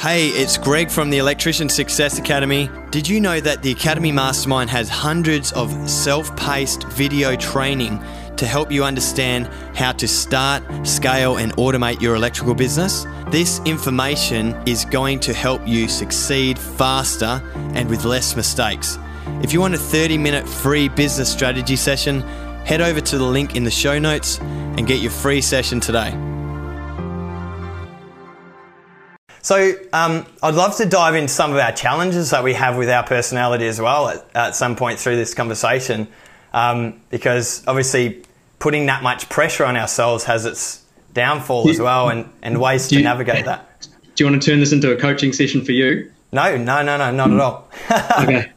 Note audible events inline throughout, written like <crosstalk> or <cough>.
Hey, it's Greg from the Electrician Success Academy. Did you know that the Academy Mastermind has hundreds of self paced video training to help you understand how to start, scale, and automate your electrical business? This information is going to help you succeed faster and with less mistakes. If you want a 30 minute free business strategy session, head over to the link in the show notes and get your free session today. So, um, I'd love to dive into some of our challenges that we have with our personality as well at, at some point through this conversation, um, because obviously putting that much pressure on ourselves has its downfall as well, and, and ways to you, navigate that. <laughs> Do you want to turn this into a coaching session for you? No, no, no, no, not at all. <laughs> okay.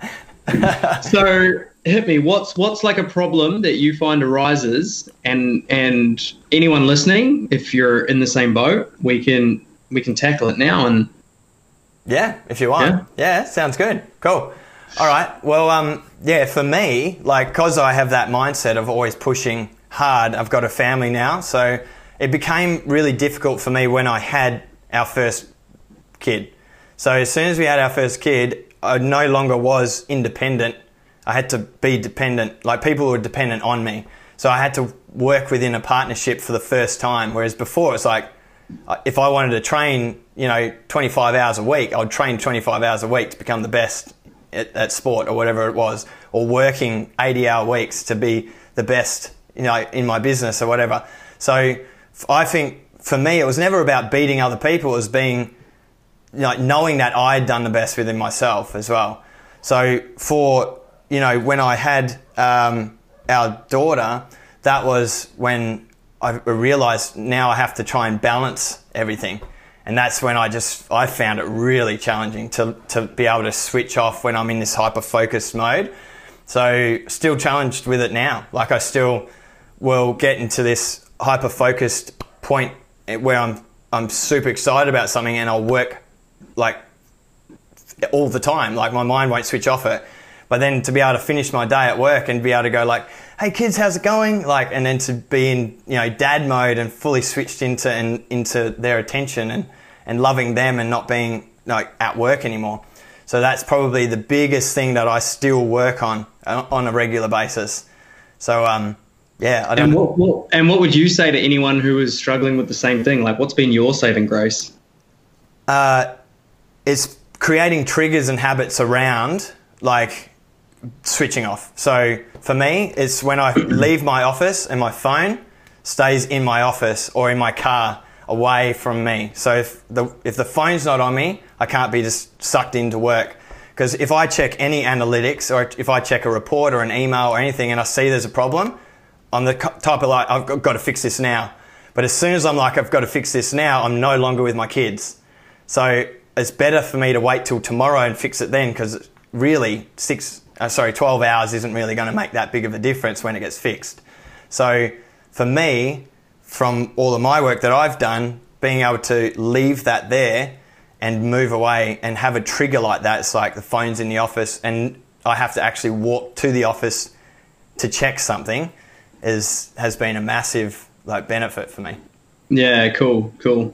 so hit me. What's what's like a problem that you find arises, and and anyone listening, if you're in the same boat, we can we can tackle it now and yeah if you want. Yeah, yeah sounds good. Cool. All right. Well um, yeah for me like because i have that mindset of always pushing hard i've got a family now. So it became really difficult for me when i had our first kid. So as soon as we had our first kid i no longer was independent. I had to be dependent like people were dependent on me. So i had to work within a partnership for the first time whereas before it's like if I wanted to train, you know, 25 hours a week, I'd train 25 hours a week to become the best at, at sport or whatever it was, or working 80 hour weeks to be the best, you know, in my business or whatever. So I think for me, it was never about beating other people. It was being, you know, knowing that I had done the best within myself as well. So for, you know, when I had um, our daughter, that was when I realized now I have to try and balance everything. And that's when I just, I found it really challenging to, to be able to switch off when I'm in this hyper focused mode. So still challenged with it now. Like I still will get into this hyper focused point where I'm, I'm super excited about something and I'll work like all the time. Like my mind won't switch off it. But then to be able to finish my day at work and be able to go like, "Hey kids, how's it going?" Like, and then to be in you know dad mode and fully switched into and into their attention and and loving them and not being like at work anymore. So that's probably the biggest thing that I still work on uh, on a regular basis. So um, yeah, I don't. And what, what, and what would you say to anyone who is struggling with the same thing? Like, what's been your saving grace? Uh, it's creating triggers and habits around like switching off. So for me, it's when I <coughs> leave my office and my phone stays in my office or in my car away from me. So if the, if the phone's not on me, I can't be just sucked into work. Because if I check any analytics or if I check a report or an email or anything and I see there's a problem, I'm the type of like, I've got to fix this now. But as soon as I'm like, I've got to fix this now, I'm no longer with my kids. So it's better for me to wait till tomorrow and fix it then because really six, uh, sorry, 12 hours isn't really going to make that big of a difference when it gets fixed. So for me, from all of my work that I've done, being able to leave that there and move away and have a trigger like that, it's like the phone's in the office and I have to actually walk to the office to check something is has been a massive like benefit for me. Yeah, cool, cool.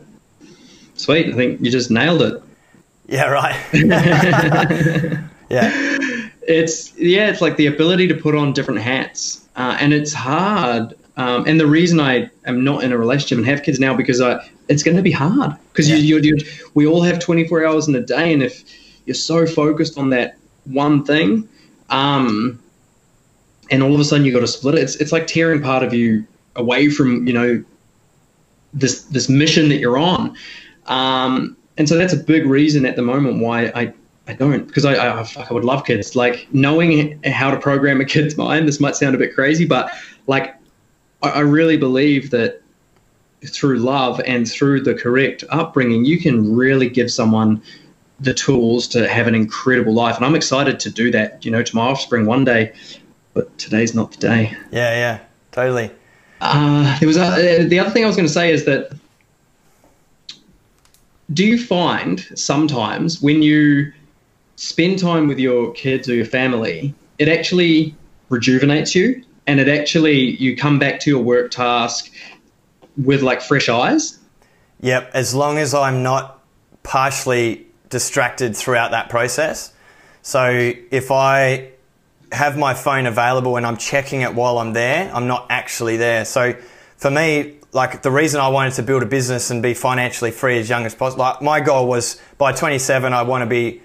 Sweet. I think you just nailed it. Yeah, right. <laughs> <laughs> yeah it's yeah, it's like the ability to put on different hats, uh, and it's hard. Um, and the reason I am not in a relationship and have kids now because I, it's going to be hard because yeah. you, you, you, we all have 24 hours in a day, and if you're so focused on that one thing, um, and all of a sudden you got to split it, it's it's like tearing part of you away from you know this this mission that you're on. Um, and so that's a big reason at the moment why I I don't because I, I, I would love kids. Like knowing how to program a kid's mind. This might sound a bit crazy, but like I, I really believe that through love and through the correct upbringing, you can really give someone the tools to have an incredible life. And I'm excited to do that. You know, to my offspring one day, but today's not the day. Yeah, yeah, totally. Uh, there was a, the other thing I was going to say is that do you find sometimes when you spend time with your kids or your family, it actually rejuvenates you and it actually, you come back to your work task with like fresh eyes. Yep. As long as I'm not partially distracted throughout that process. So if I have my phone available and I'm checking it while I'm there, I'm not actually there. So for me, like the reason I wanted to build a business and be financially free as young as possible, like my goal was by 27, I want to be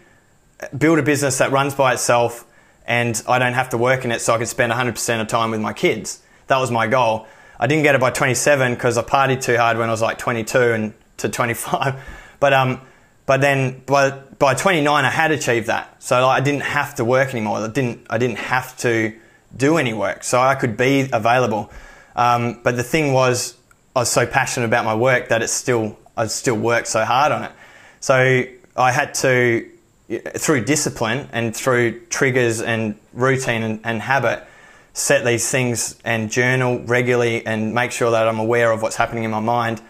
build a business that runs by itself and I don't have to work in it so I can spend 100% of time with my kids. That was my goal. I didn't get it by 27 because I partied too hard when I was like 22 and <laughs> to 25. But um, but then by by 29 I had achieved that. So like, I didn't have to work anymore. I didn't I didn't have to do any work. So I could be available. Um, but the thing was I was so passionate about my work that it's still I still worked so hard on it. So I had to through discipline and through triggers and routine and, and habit set these things and journal regularly and make sure that I'm aware of what's happening in my mind.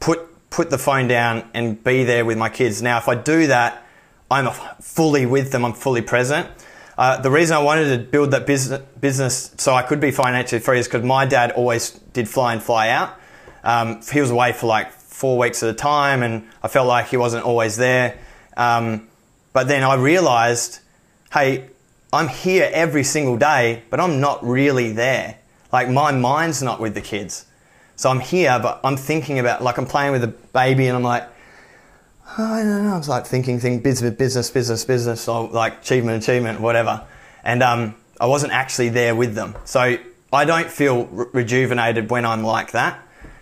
Put put the phone down and be there with my kids. Now, if I do that, I'm fully with them. I'm fully present. Uh, the reason I wanted to build that business, business so I could be financially free is because my dad always did fly in, fly out. Um, he was away for like four weeks at a time, and I felt like he wasn't always there. Um, but then I realized, hey, I'm here every single day, but I'm not really there. Like my mind's not with the kids. So I'm here, but I'm thinking about, like I'm playing with a baby and I'm like, oh, I don't know. I was like thinking, thinking business, business, business, business, or like achievement, achievement, whatever. And um, I wasn't actually there with them. So I don't feel re- rejuvenated when I'm like that.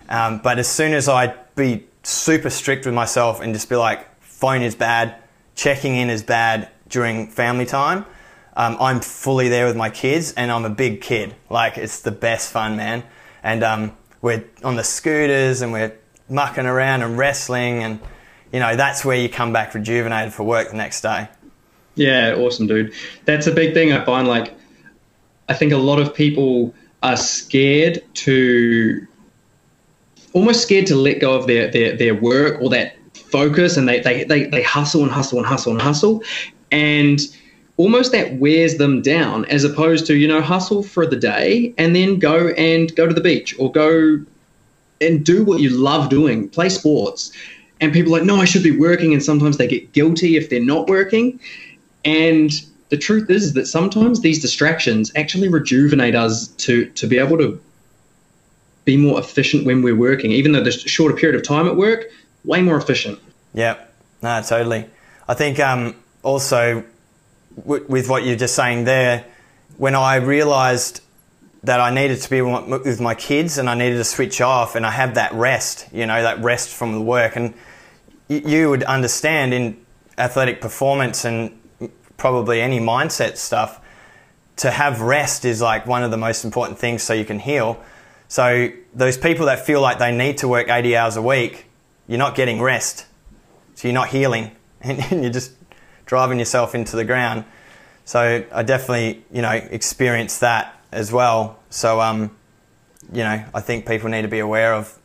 Um, but as soon as I'd be super strict with myself and just be like, phone is bad, checking in is bad during family time, um, I'm fully there with my kids, and I'm a big kid. Like it's the best fun, man. And um, we're on the scooters and we're mucking around and wrestling, and you know that's where you come back rejuvenated for work the next day. Yeah, awesome, dude. That's a big thing I find. Like, I think a lot of people are scared to almost scared to let go of their their, their work or that focus and they, they, they, they hustle and hustle and hustle and hustle. And almost that wears them down as opposed to you know hustle for the day and then go and go to the beach or go and do what you love doing play sports. And people are like no i should be working. And sometimes they get guilty if they're not working. And the truth is that sometimes these distractions actually rejuvenate us to to be able to be more efficient when we're working even though there's shorter period of time at work way more efficient yeah no totally i think um also with what you're just saying there, when I realized that I needed to be with my kids and I needed to switch off and I have that rest, you know, that rest from the work. And you would understand in athletic performance and probably any mindset stuff, to have rest is like one of the most important things so you can heal. So those people that feel like they need to work 80 hours a week, you're not getting rest. So you're not healing <laughs> and you're just driving yourself into the ground. So I definitely, you know, experienced that as well. So, um, you know, I think people need to be aware of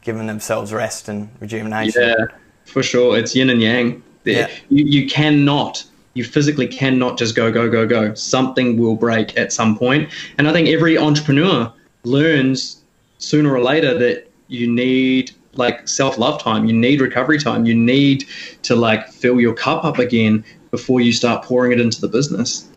giving themselves rest and rejuvenation. Yeah, for sure. It's yin and yang. Yeah. You, you cannot, you physically cannot just go, go, go, go. Something will break at some point. And I think every entrepreneur learns sooner or later that you need like self love time. You need recovery time. You need to like fill your cup up again before you start pouring it into the business.